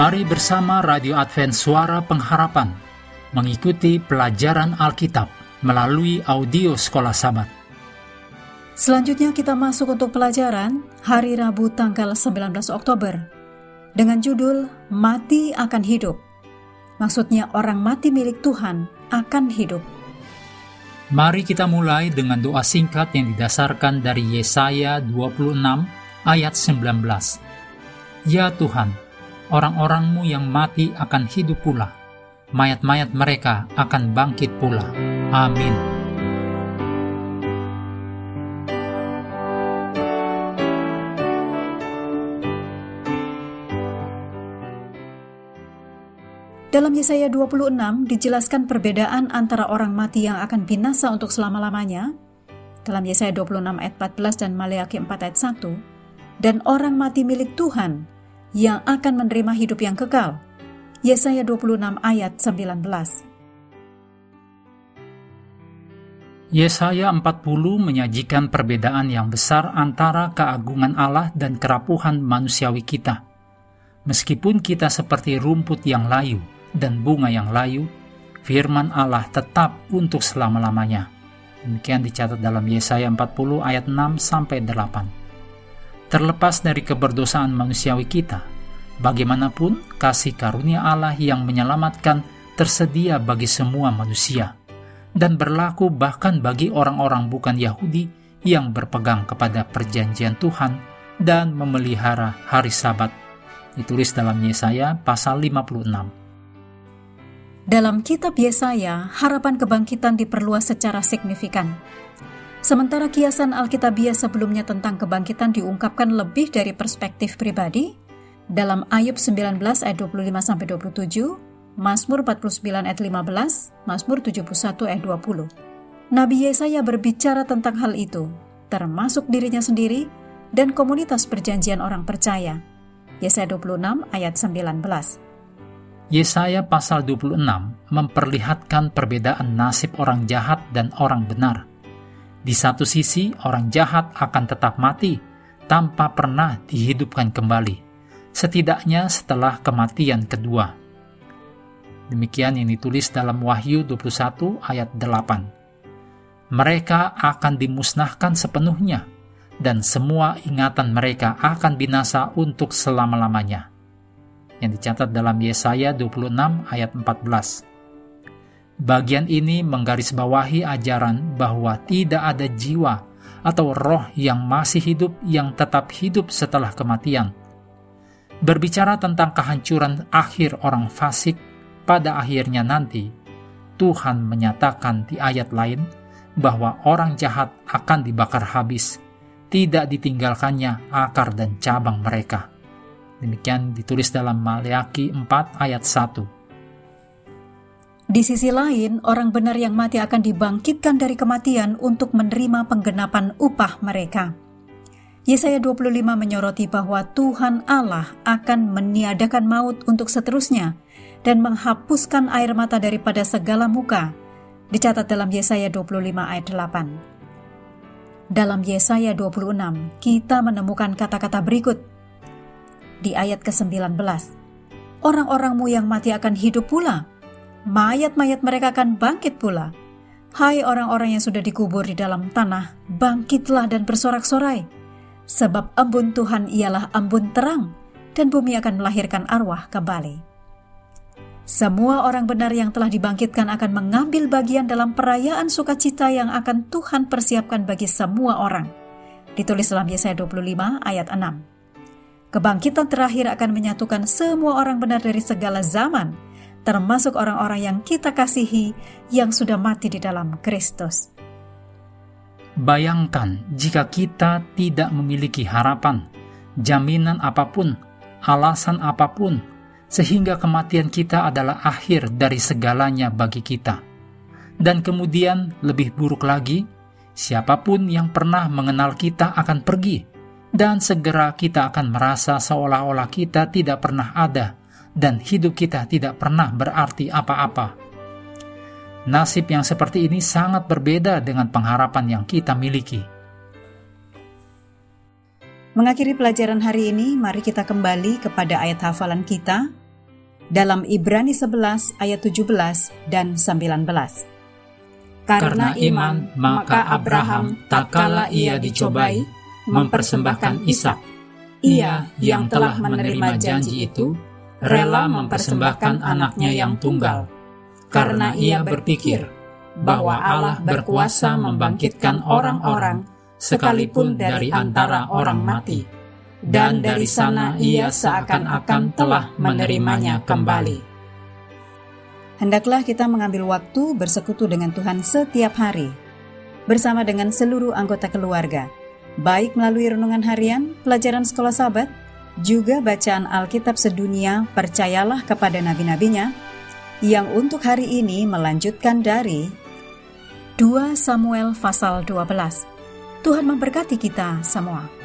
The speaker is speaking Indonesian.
Mari bersama Radio Advent Suara Pengharapan mengikuti pelajaran Alkitab melalui audio Sekolah Sabat. Selanjutnya kita masuk untuk pelajaran hari Rabu tanggal 19 Oktober dengan judul Mati akan hidup. Maksudnya orang mati milik Tuhan akan hidup. Mari kita mulai dengan doa singkat yang didasarkan dari Yesaya 26 ayat 19. Ya Tuhan, orang-orangmu yang mati akan hidup pula. Mayat-mayat mereka akan bangkit pula. Amin. Dalam Yesaya 26 dijelaskan perbedaan antara orang mati yang akan binasa untuk selama-lamanya dalam Yesaya 26 ayat 14 dan Maleakhi 4 ayat 1 dan orang mati milik Tuhan yang akan menerima hidup yang kekal. Yesaya 26 ayat 19. Yesaya 40 menyajikan perbedaan yang besar antara keagungan Allah dan kerapuhan manusiawi kita. Meskipun kita seperti rumput yang layu dan bunga yang layu, firman Allah tetap untuk selama-lamanya. Demikian dicatat dalam Yesaya 40 ayat 6 sampai 8 terlepas dari keberdosaan manusiawi kita. Bagaimanapun, kasih karunia Allah yang menyelamatkan tersedia bagi semua manusia dan berlaku bahkan bagi orang-orang bukan Yahudi yang berpegang kepada perjanjian Tuhan dan memelihara hari Sabat. Ditulis dalam Yesaya pasal 56. Dalam kitab Yesaya, harapan kebangkitan diperluas secara signifikan. Sementara kiasan Alkitabiah sebelumnya tentang kebangkitan diungkapkan lebih dari perspektif pribadi, dalam Ayub 19 ayat 25-27, Mazmur 49 ayat 15, Mazmur 71 ayat 20. Nabi Yesaya berbicara tentang hal itu, termasuk dirinya sendiri dan komunitas perjanjian orang percaya. Yesaya 26 ayat 19. Yesaya pasal 26 memperlihatkan perbedaan nasib orang jahat dan orang benar di satu sisi, orang jahat akan tetap mati tanpa pernah dihidupkan kembali, setidaknya setelah kematian kedua. Demikian yang ditulis dalam Wahyu 21 ayat 8. Mereka akan dimusnahkan sepenuhnya, dan semua ingatan mereka akan binasa untuk selama-lamanya. Yang dicatat dalam Yesaya 26 ayat 14. Bagian ini menggarisbawahi ajaran bahwa tidak ada jiwa atau roh yang masih hidup yang tetap hidup setelah kematian. Berbicara tentang kehancuran akhir orang fasik pada akhirnya nanti, Tuhan menyatakan di ayat lain bahwa orang jahat akan dibakar habis, tidak ditinggalkannya akar dan cabang mereka. Demikian ditulis dalam Maleakhi 4 ayat 1. Di sisi lain, orang benar yang mati akan dibangkitkan dari kematian untuk menerima penggenapan upah mereka. Yesaya 25 menyoroti bahwa Tuhan Allah akan meniadakan maut untuk seterusnya dan menghapuskan air mata daripada segala muka. Dicatat dalam Yesaya 25 ayat 8. Dalam Yesaya 26, kita menemukan kata-kata berikut. Di ayat ke-19, Orang-orangmu yang mati akan hidup pula, mayat-mayat mereka akan bangkit pula. Hai orang-orang yang sudah dikubur di dalam tanah, bangkitlah dan bersorak-sorai. Sebab embun Tuhan ialah embun terang, dan bumi akan melahirkan arwah kembali. Semua orang benar yang telah dibangkitkan akan mengambil bagian dalam perayaan sukacita yang akan Tuhan persiapkan bagi semua orang. Ditulis dalam Yesaya 25 ayat 6. Kebangkitan terakhir akan menyatukan semua orang benar dari segala zaman, termasuk orang-orang yang kita kasihi yang sudah mati di dalam Kristus. Bayangkan jika kita tidak memiliki harapan, jaminan apa pun, alasan apa pun, sehingga kematian kita adalah akhir dari segalanya bagi kita. Dan kemudian lebih buruk lagi, siapa pun yang pernah mengenal kita akan pergi, dan segera kita akan merasa seolah-olah kita tidak pernah ada dan hidup kita tidak pernah berarti apa-apa. Nasib yang seperti ini sangat berbeda dengan pengharapan yang kita miliki. Mengakhiri pelajaran hari ini, mari kita kembali kepada ayat hafalan kita dalam Ibrani 11 ayat 17 dan 19. Karena iman, maka Abraham tak kala ia dicobai, mempersembahkan Ishak. Ia yang telah menerima janji itu, rela mempersembahkan anaknya yang tunggal, karena ia berpikir bahwa Allah berkuasa membangkitkan orang-orang sekalipun dari antara orang mati, dan dari sana ia seakan-akan telah menerimanya kembali. Hendaklah kita mengambil waktu bersekutu dengan Tuhan setiap hari, bersama dengan seluruh anggota keluarga, baik melalui renungan harian, pelajaran sekolah sahabat, juga bacaan Alkitab sedunia, percayalah kepada nabi-nabinya, yang untuk hari ini melanjutkan dari 2 Samuel pasal 12. Tuhan memberkati kita semua.